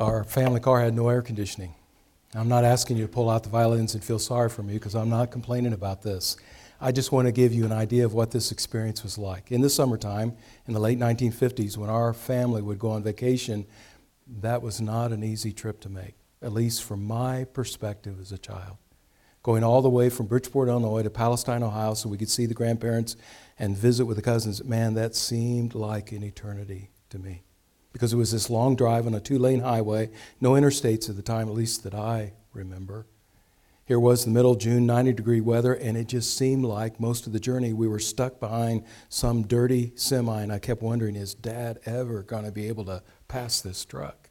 our family car had no air conditioning. I'm not asking you to pull out the violins and feel sorry for me because I'm not complaining about this. I just want to give you an idea of what this experience was like. In the summertime, in the late 1950s, when our family would go on vacation, that was not an easy trip to make, at least from my perspective as a child. Going all the way from Bridgeport, Illinois to Palestine, Ohio, so we could see the grandparents and visit with the cousins, man, that seemed like an eternity to me because it was this long drive on a two lane highway, no interstates at the time, at least that I remember. Here was the middle of June, 90 degree weather, and it just seemed like most of the journey we were stuck behind some dirty semi, and I kept wondering, is Dad ever going to be able to pass this truck?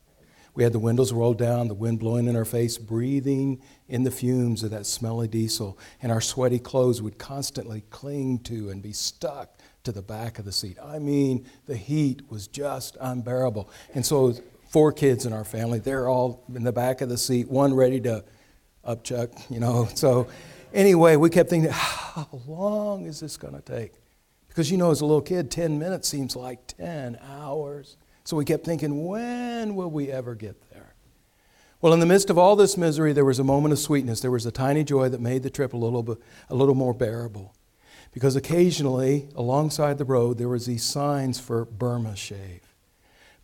We had the windows rolled down, the wind blowing in our face, breathing in the fumes of that smelly diesel, and our sweaty clothes would constantly cling to and be stuck to the back of the seat. I mean, the heat was just unbearable. And so, four kids in our family, they're all in the back of the seat, one ready to upchuck, you know. So, anyway, we kept thinking, how long is this going to take? Because, you know, as a little kid, 10 minutes seems like 10 hours. So we kept thinking, when will we ever get there? Well, in the midst of all this misery, there was a moment of sweetness. There was a tiny joy that made the trip a little, bit, a little more bearable. Because occasionally, alongside the road, there was these signs for Burma Shave.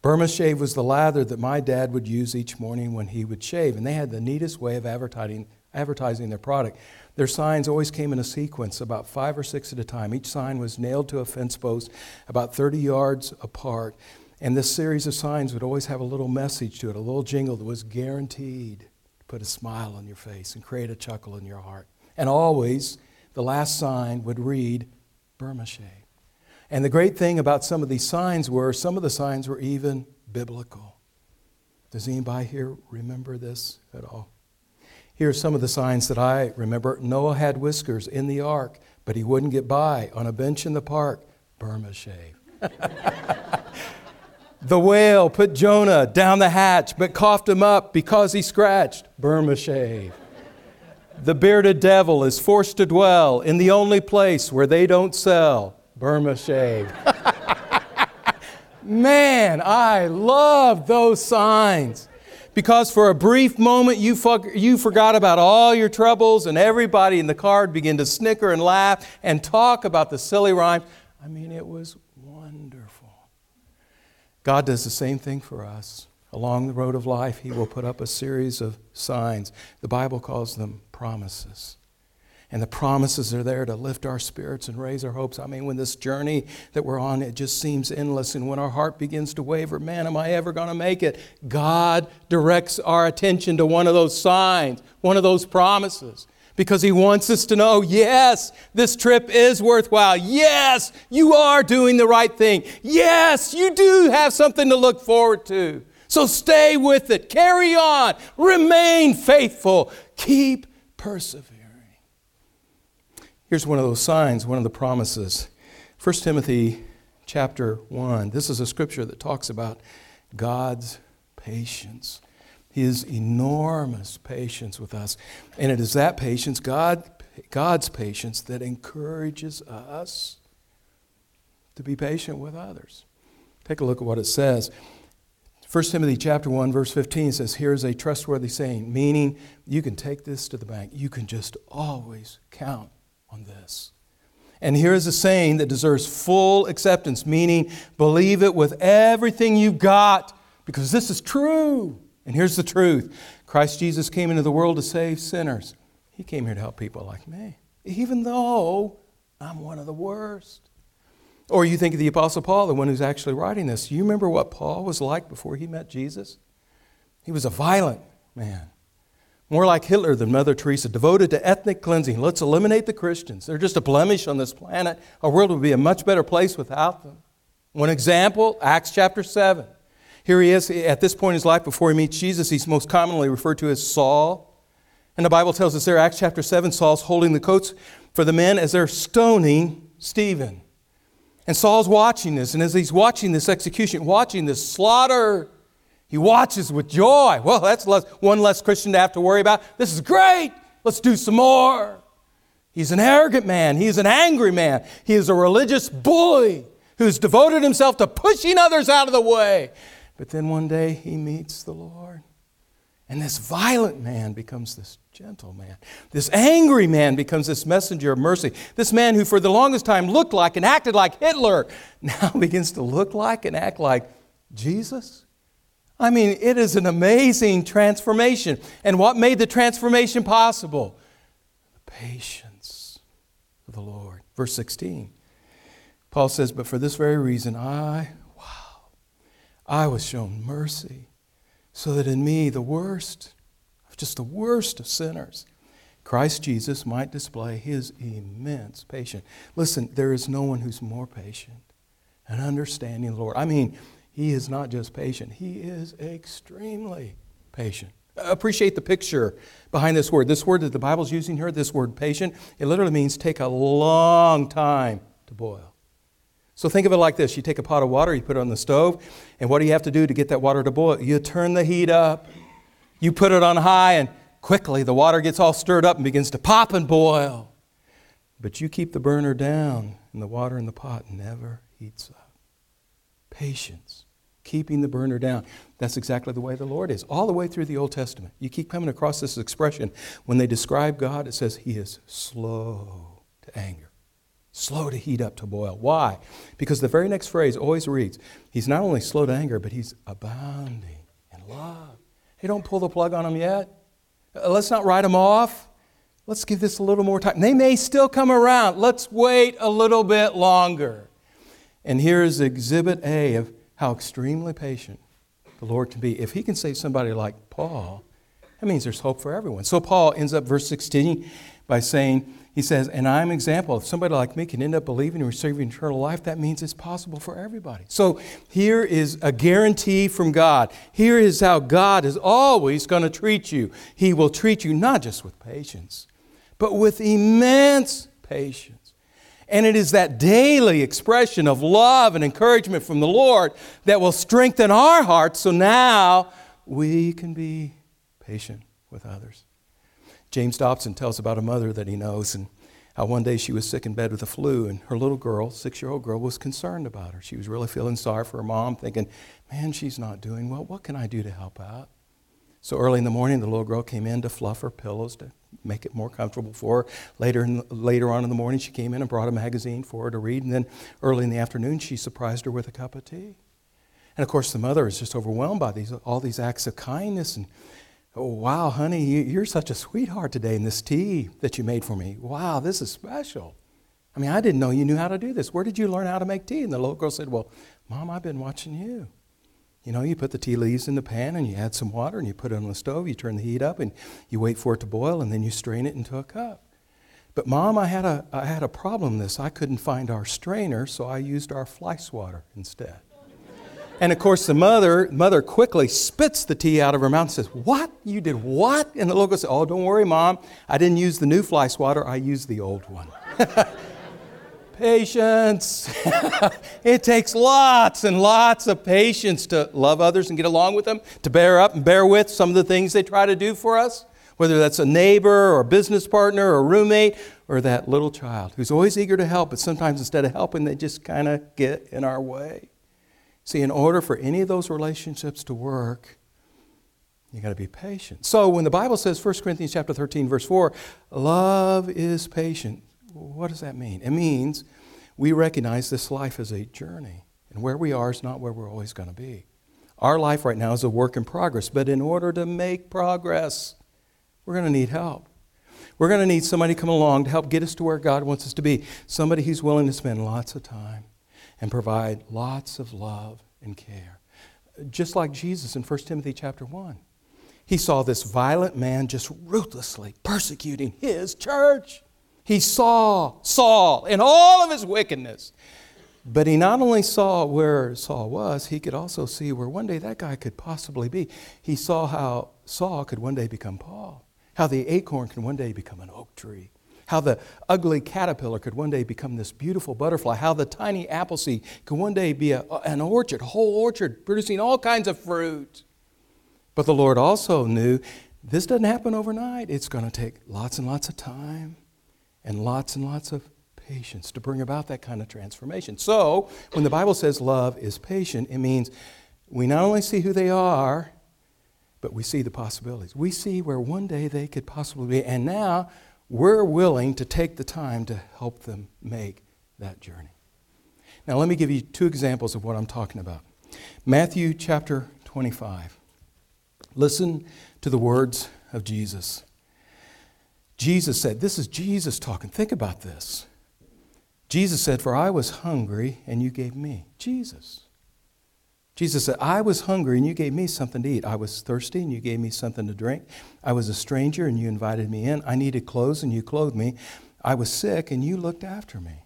Burma Shave was the lather that my dad would use each morning when he would shave, and they had the neatest way of advertising, advertising their product. Their signs always came in a sequence, about five or six at a time. Each sign was nailed to a fence post about 30 yards apart. And this series of signs would always have a little message to it, a little jingle that was guaranteed to put a smile on your face and create a chuckle in your heart. And always, the last sign would read Burma Shave. And the great thing about some of these signs were some of the signs were even biblical. Does anybody here remember this at all? Here are some of the signs that I remember. Noah had whiskers in the ark, but he wouldn't get by. On a bench in the park, Burma shave. the whale put Jonah down the hatch, but coughed him up because he scratched. Burma shave. The bearded devil is forced to dwell in the only place where they don't sell Burma shave. Man, I love those signs. Because for a brief moment you, fuck, you forgot about all your troubles, and everybody in the car began to snicker and laugh and talk about the silly rhymes. I mean, it was wonderful. God does the same thing for us. Along the road of life, He will put up a series of signs. The Bible calls them promises. And the promises are there to lift our spirits and raise our hopes. I mean, when this journey that we're on, it just seems endless. And when our heart begins to waver, man, am I ever going to make it? God directs our attention to one of those signs, one of those promises. Because he wants us to know, yes, this trip is worthwhile. Yes, you are doing the right thing. Yes, you do have something to look forward to. So stay with it. Carry on. Remain faithful. Keep persevering. Here's one of those signs, one of the promises. 1 Timothy chapter 1. This is a scripture that talks about God's patience, His enormous patience with us. And it is that patience, God, God's patience, that encourages us to be patient with others. Take a look at what it says. 1 Timothy chapter 1 verse 15 says here's a trustworthy saying meaning you can take this to the bank. You can just always count on this. And here's a saying that deserves full acceptance meaning believe it with everything you've got because this is true. And here's the truth. Christ Jesus came into the world to save sinners. He came here to help people like me even though I'm one of the worst or you think of the Apostle Paul, the one who's actually writing this. You remember what Paul was like before he met Jesus? He was a violent man, more like Hitler than Mother Teresa, devoted to ethnic cleansing. Let's eliminate the Christians. They're just a blemish on this planet. Our world would be a much better place without them. One example Acts chapter 7. Here he is at this point in his life before he meets Jesus. He's most commonly referred to as Saul. And the Bible tells us there, Acts chapter 7, Saul's holding the coats for the men as they're stoning Stephen. And Saul's watching this, and as he's watching this execution, watching this slaughter, he watches with joy. Well, that's less, one less Christian to have to worry about. This is great. Let's do some more. He's an arrogant man. He's an angry man. He is a religious bully who's devoted himself to pushing others out of the way. But then one day he meets the Lord. And this violent man becomes this gentle man. This angry man becomes this messenger of mercy. This man who, for the longest time, looked like and acted like Hitler now begins to look like and act like Jesus. I mean, it is an amazing transformation. And what made the transformation possible? The patience of the Lord. Verse 16. Paul says, But for this very reason, I, wow, I was shown mercy so that in me, the worst, just the worst of sinners, Christ Jesus might display his immense patience. Listen, there is no one who's more patient and understanding the Lord. I mean, he is not just patient, he is extremely patient. Appreciate the picture behind this word. This word that the Bible's using here, this word patient, it literally means take a long time to boil. So think of it like this you take a pot of water, you put it on the stove, and what do you have to do to get that water to boil? You turn the heat up, you put it on high, and quickly the water gets all stirred up and begins to pop and boil. But you keep the burner down, and the water in the pot never heats up. Patience, keeping the burner down. That's exactly the way the Lord is. All the way through the Old Testament. You keep coming across this expression. When they describe God, it says He is slow to anger slow to heat up to boil. Why? Because the very next phrase always reads, He's not only slow to anger, but He's abounding in love. Hey, don't pull the plug on them yet. Uh, let's not write them off. Let's give this a little more time. They may still come around. Let's wait a little bit longer. And here is exhibit A of how extremely patient the Lord can be. If He can save somebody like Paul, that means there's hope for everyone. So Paul ends up verse 16 by saying, he says, and I'm an example. If somebody like me can end up believing and receiving eternal life, that means it's possible for everybody. So here is a guarantee from God. Here is how God is always going to treat you. He will treat you not just with patience, but with immense patience. And it is that daily expression of love and encouragement from the Lord that will strengthen our hearts so now we can be patient with others. James Dobson tells about a mother that he knows and how one day she was sick in bed with the flu, and her little girl, six year old girl, was concerned about her. She was really feeling sorry for her mom, thinking, man, she's not doing well. What can I do to help out? So early in the morning, the little girl came in to fluff her pillows to make it more comfortable for her. Later, in, later on in the morning, she came in and brought a magazine for her to read. And then early in the afternoon, she surprised her with a cup of tea. And of course, the mother is just overwhelmed by these, all these acts of kindness. And Oh, wow, honey, you're such a sweetheart today in this tea that you made for me. Wow, this is special. I mean, I didn't know you knew how to do this. Where did you learn how to make tea? And the little girl said, Well, Mom, I've been watching you. You know, you put the tea leaves in the pan and you add some water and you put it on the stove, you turn the heat up and you wait for it to boil and then you strain it into a cup. But mom, I had a, I had a problem this. I couldn't find our strainer, so I used our fly swatter instead. And of course, the mother, mother quickly spits the tea out of her mouth and says, What? You did what? And the girl says, Oh, don't worry, Mom. I didn't use the new fly swatter, I used the old one. patience. it takes lots and lots of patience to love others and get along with them, to bear up and bear with some of the things they try to do for us, whether that's a neighbor or a business partner or a roommate or that little child who's always eager to help, but sometimes instead of helping, they just kind of get in our way. See, in order for any of those relationships to work, you got to be patient. So when the Bible says 1 Corinthians chapter 13 verse 4, love is patient. What does that mean? It means we recognize this life is a journey and where we are is not where we're always going to be. Our life right now is a work in progress, but in order to make progress, we're going to need help. We're going to need somebody to come along to help get us to where God wants us to be. Somebody who's willing to spend lots of time and provide lots of love and care. Just like Jesus in 1 Timothy chapter 1. He saw this violent man just ruthlessly persecuting his church. He saw Saul in all of his wickedness. But he not only saw where Saul was, he could also see where one day that guy could possibly be. He saw how Saul could one day become Paul, how the acorn can one day become an oak tree, how the ugly caterpillar could one day become this beautiful butterfly, how the tiny apple seed could one day be a, an orchard, a whole orchard, producing all kinds of fruit. But the Lord also knew this doesn't happen overnight. It's going to take lots and lots of time and lots and lots of patience to bring about that kind of transformation. So, when the Bible says love is patient, it means we not only see who they are, but we see the possibilities. We see where one day they could possibly be, and now we're willing to take the time to help them make that journey. Now, let me give you two examples of what I'm talking about. Matthew chapter 25. Listen to the words of Jesus. Jesus said, This is Jesus talking. Think about this. Jesus said, For I was hungry and you gave me. Jesus. Jesus said, I was hungry and you gave me something to eat. I was thirsty and you gave me something to drink. I was a stranger and you invited me in. I needed clothes and you clothed me. I was sick and you looked after me.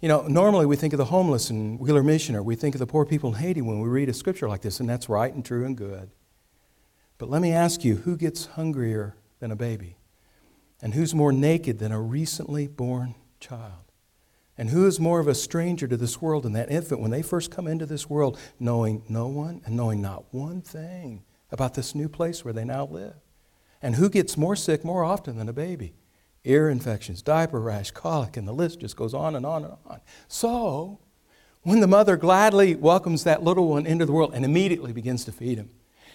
You know, normally we think of the homeless in Wheeler Mission or we think of the poor people in Haiti when we read a scripture like this, and that's right and true and good. But let me ask you who gets hungrier than a baby? And who's more naked than a recently born child? And who is more of a stranger to this world than that infant when they first come into this world, knowing no one and knowing not one thing about this new place where they now live? And who gets more sick more often than a baby? Ear infections, diaper rash, colic, and the list just goes on and on and on. So, when the mother gladly welcomes that little one into the world and immediately begins to feed him,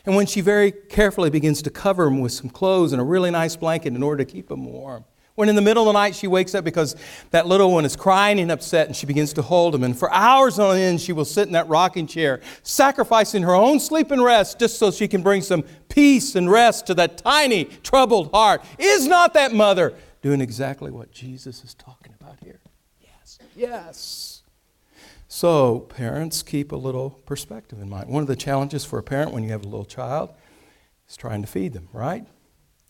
and when she very carefully begins to cover him with some clothes and a really nice blanket in order to keep him warm, when in the middle of the night she wakes up because that little one is crying and upset and she begins to hold him. And for hours on end, she will sit in that rocking chair, sacrificing her own sleep and rest just so she can bring some peace and rest to that tiny, troubled heart. Is not that mother doing exactly what Jesus is talking about here? Yes. Yes. So, parents, keep a little perspective in mind. One of the challenges for a parent when you have a little child is trying to feed them, right?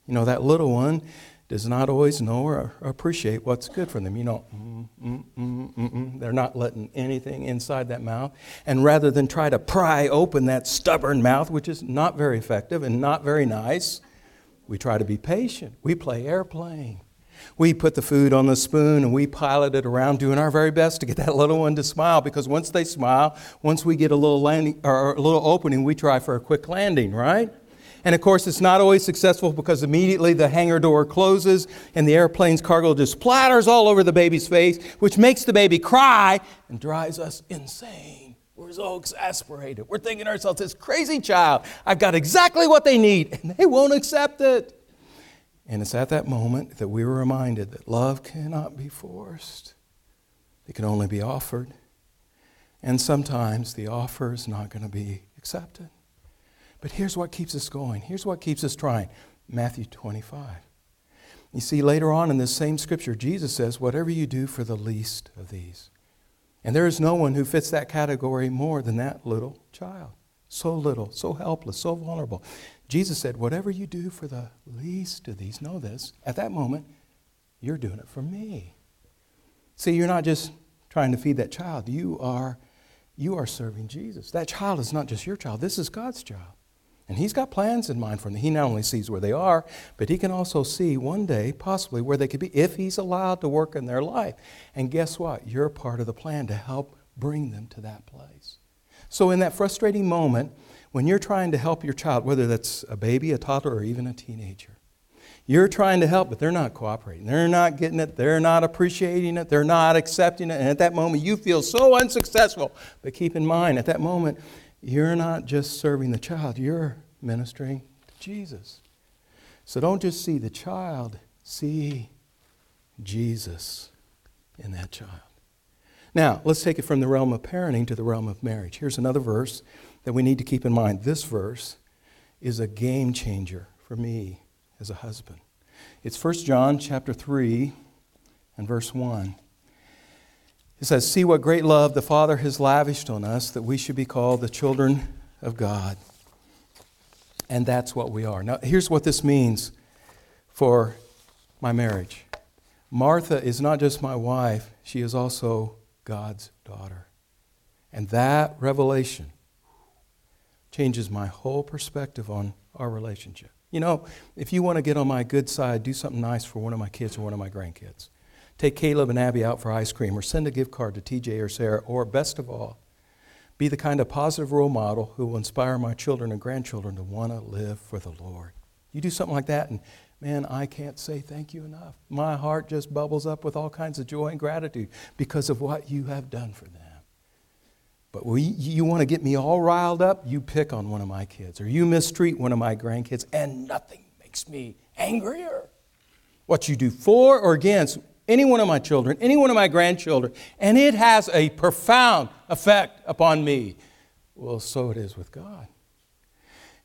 You know, that little one does not always know or appreciate what's good for them. You know, mm, mm, mm, mm, mm, they're not letting anything inside that mouth. And rather than try to pry open that stubborn mouth, which is not very effective and not very nice, we try to be patient. We play airplane. We put the food on the spoon and we pilot it around, doing our very best to get that little one to smile. Because once they smile, once we get a little landing or a little opening, we try for a quick landing, right? And of course, it's not always successful because immediately the hangar door closes and the airplane's cargo just splatters all over the baby's face, which makes the baby cry and drives us insane. We're so exasperated. We're thinking to ourselves, this crazy child, I've got exactly what they need, and they won't accept it. And it's at that moment that we were reminded that love cannot be forced, it can only be offered. And sometimes the offer is not going to be accepted. But here's what keeps us going. Here's what keeps us trying Matthew 25. You see, later on in this same scripture, Jesus says, Whatever you do for the least of these. And there is no one who fits that category more than that little child. So little, so helpless, so vulnerable. Jesus said, Whatever you do for the least of these, know this, at that moment, you're doing it for me. See, you're not just trying to feed that child, you are, you are serving Jesus. That child is not just your child, this is God's child. And He's got plans in mind for them. He not only sees where they are, but He can also see one day, possibly, where they could be if He's allowed to work in their life. And guess what? You're part of the plan to help bring them to that place. So, in that frustrating moment, when you're trying to help your child, whether that's a baby, a toddler, or even a teenager, you're trying to help, but they're not cooperating. They're not getting it. They're not appreciating it. They're not accepting it. And at that moment, you feel so unsuccessful. But keep in mind, at that moment, you're not just serving the child, you're ministering to Jesus. So don't just see the child, see Jesus in that child. Now, let's take it from the realm of parenting to the realm of marriage. Here's another verse that we need to keep in mind. This verse is a game changer for me as a husband. It's 1 John chapter 3 and verse 1. It says, See what great love the Father has lavished on us that we should be called the children of God. And that's what we are. Now, here's what this means for my marriage Martha is not just my wife, she is also God's daughter. And that revelation changes my whole perspective on our relationship. You know, if you want to get on my good side, do something nice for one of my kids or one of my grandkids take Caleb and Abby out for ice cream, or send a gift card to TJ or Sarah, or best of all, be the kind of positive role model who will inspire my children and grandchildren to want to live for the Lord. You do something like that, and man, I can't say thank you enough. My heart just bubbles up with all kinds of joy and gratitude because of what you have done for them. But we, you want to get me all riled up, you pick on one of my kids or you mistreat one of my grandkids, and nothing makes me angrier. What you do for or against any one of my children, any one of my grandchildren, and it has a profound effect upon me. Well, so it is with God.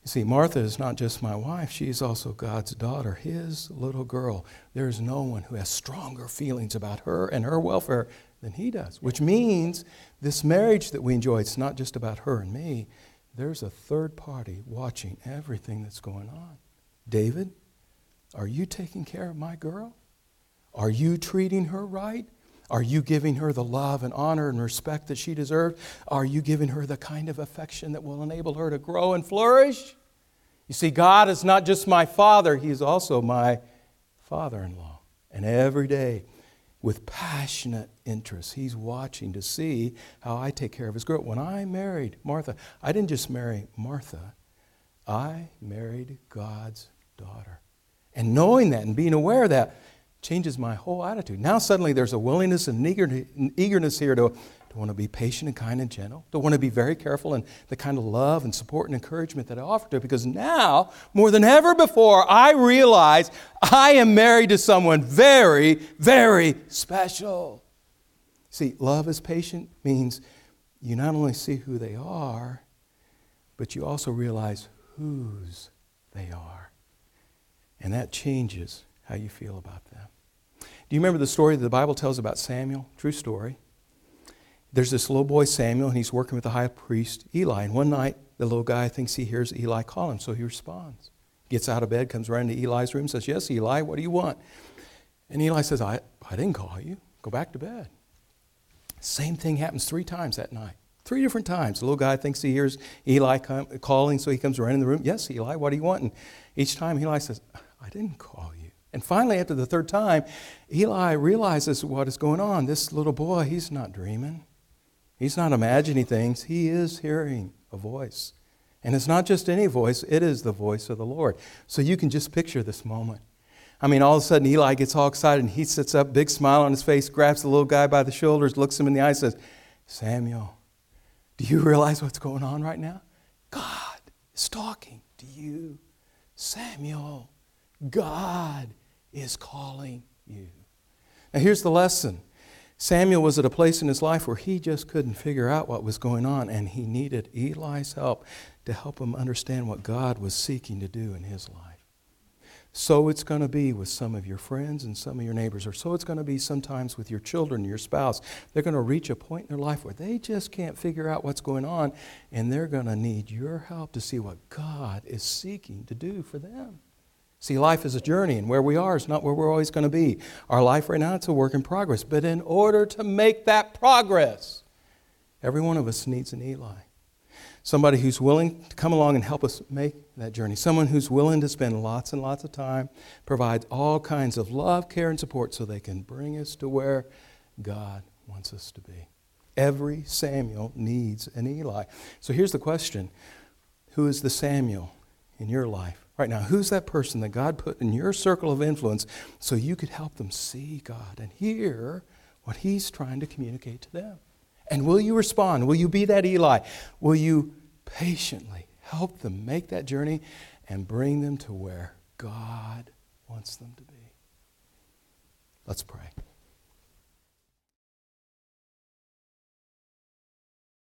You see, Martha is not just my wife, she is also God's daughter, his little girl. There is no one who has stronger feelings about her and her welfare than he does, which means this marriage that we enjoy, it's not just about her and me. There's a third party watching everything that's going on. David, are you taking care of my girl? Are you treating her right? Are you giving her the love and honor and respect that she deserves? Are you giving her the kind of affection that will enable her to grow and flourish? You see, God is not just my father, He is also my father in law. And every day, with passionate interest, He's watching to see how I take care of His girl. When I married Martha, I didn't just marry Martha, I married God's daughter. And knowing that and being aware of that, changes my whole attitude. Now suddenly there's a willingness and eagerness here to, to want to be patient and kind and gentle, to want to be very careful in the kind of love and support and encouragement that I offer to her. Because now, more than ever before, I realize I am married to someone very, very special. See, love is patient means you not only see who they are, but you also realize whose they are. And that changes how you feel about them. Do you remember the story that the Bible tells about Samuel? True story. There's this little boy, Samuel, and he's working with the high priest, Eli. And one night, the little guy thinks he hears Eli call him, so he responds. Gets out of bed, comes right into Eli's room, says, Yes, Eli, what do you want? And Eli says, I, I didn't call you. Go back to bed. Same thing happens three times that night. Three different times. The little guy thinks he hears Eli come, calling, so he comes right in the room. Yes, Eli, what do you want? And each time Eli says, I didn't call you. And finally, after the third time, Eli realizes what is going on. This little boy, he's not dreaming, he's not imagining things, he is hearing a voice. And it's not just any voice, it is the voice of the Lord. So you can just picture this moment. I mean, all of a sudden, Eli gets all excited and he sits up, big smile on his face, grabs the little guy by the shoulders, looks him in the eye, says, Samuel, do you realize what's going on right now? God is talking to you. Samuel, God is calling you. Now, here's the lesson Samuel was at a place in his life where he just couldn't figure out what was going on, and he needed Eli's help to help him understand what God was seeking to do in his life. So it's going to be with some of your friends and some of your neighbors, or so it's going to be sometimes with your children, your spouse. They're going to reach a point in their life where they just can't figure out what's going on, and they're going to need your help to see what God is seeking to do for them. See, life is a journey, and where we are is not where we're always going to be. Our life right now, it's a work in progress. But in order to make that progress, every one of us needs an Eli. Somebody who's willing to come along and help us make that journey. Someone who's willing to spend lots and lots of time, provide all kinds of love, care, and support so they can bring us to where God wants us to be. Every Samuel needs an Eli. So here's the question Who is the Samuel in your life? Right now? Who's that person that God put in your circle of influence so you could help them see God and hear what He's trying to communicate to them? And will you respond? Will you be that Eli? Will you patiently help them make that journey and bring them to where God wants them to be? Let's pray.